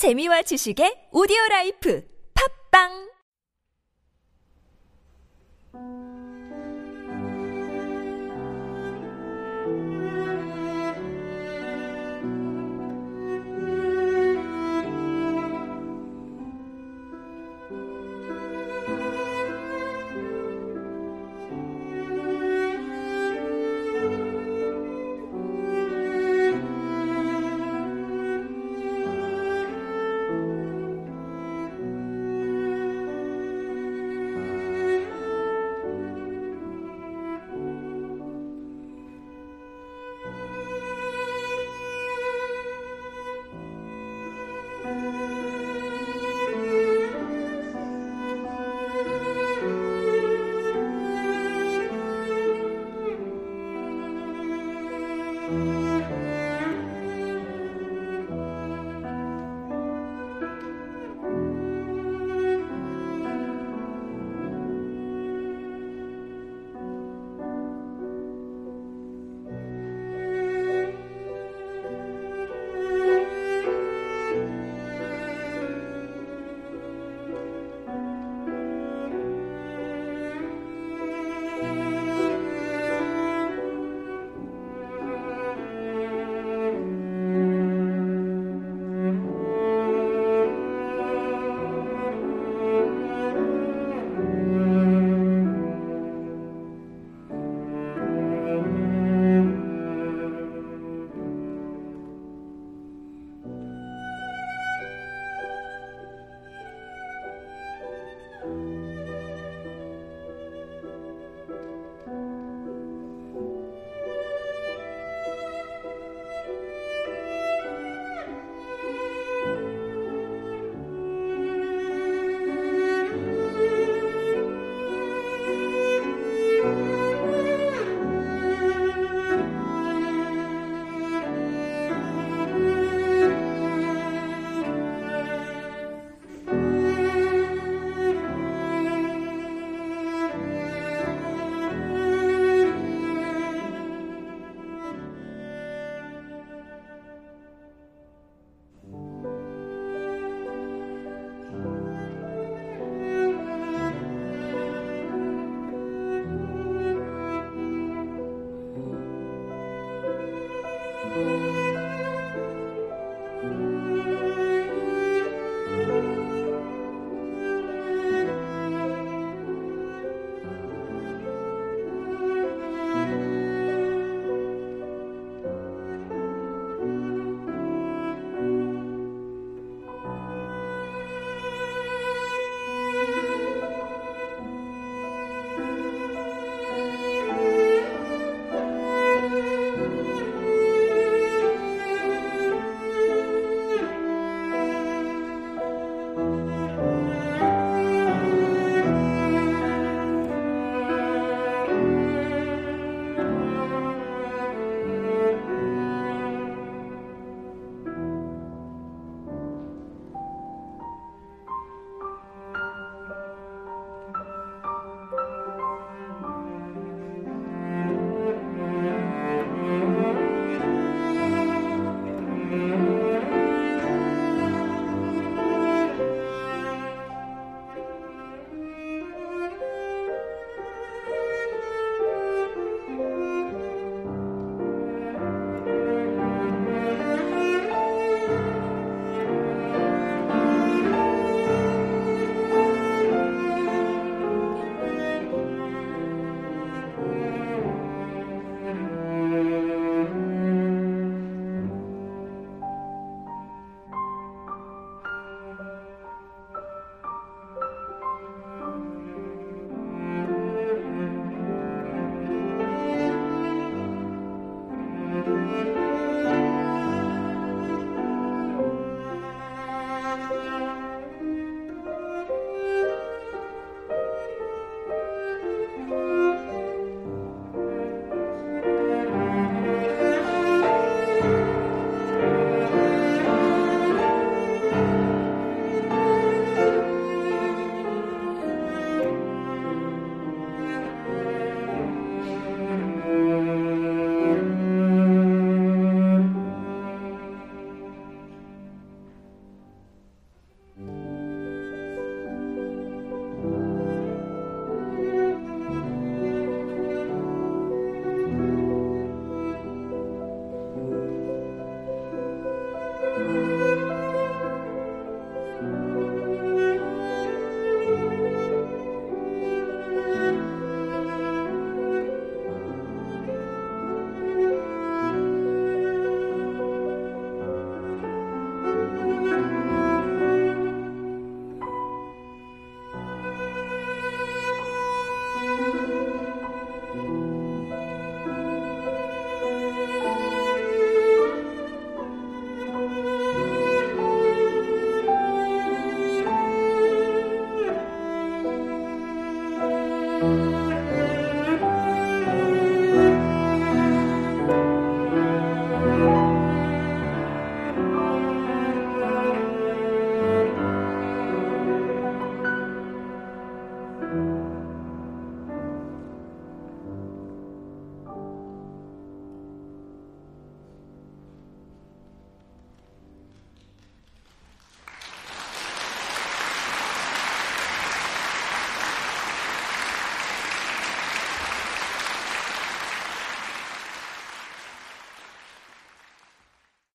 재미와 지식의 오디오 라이프 팝빵 Música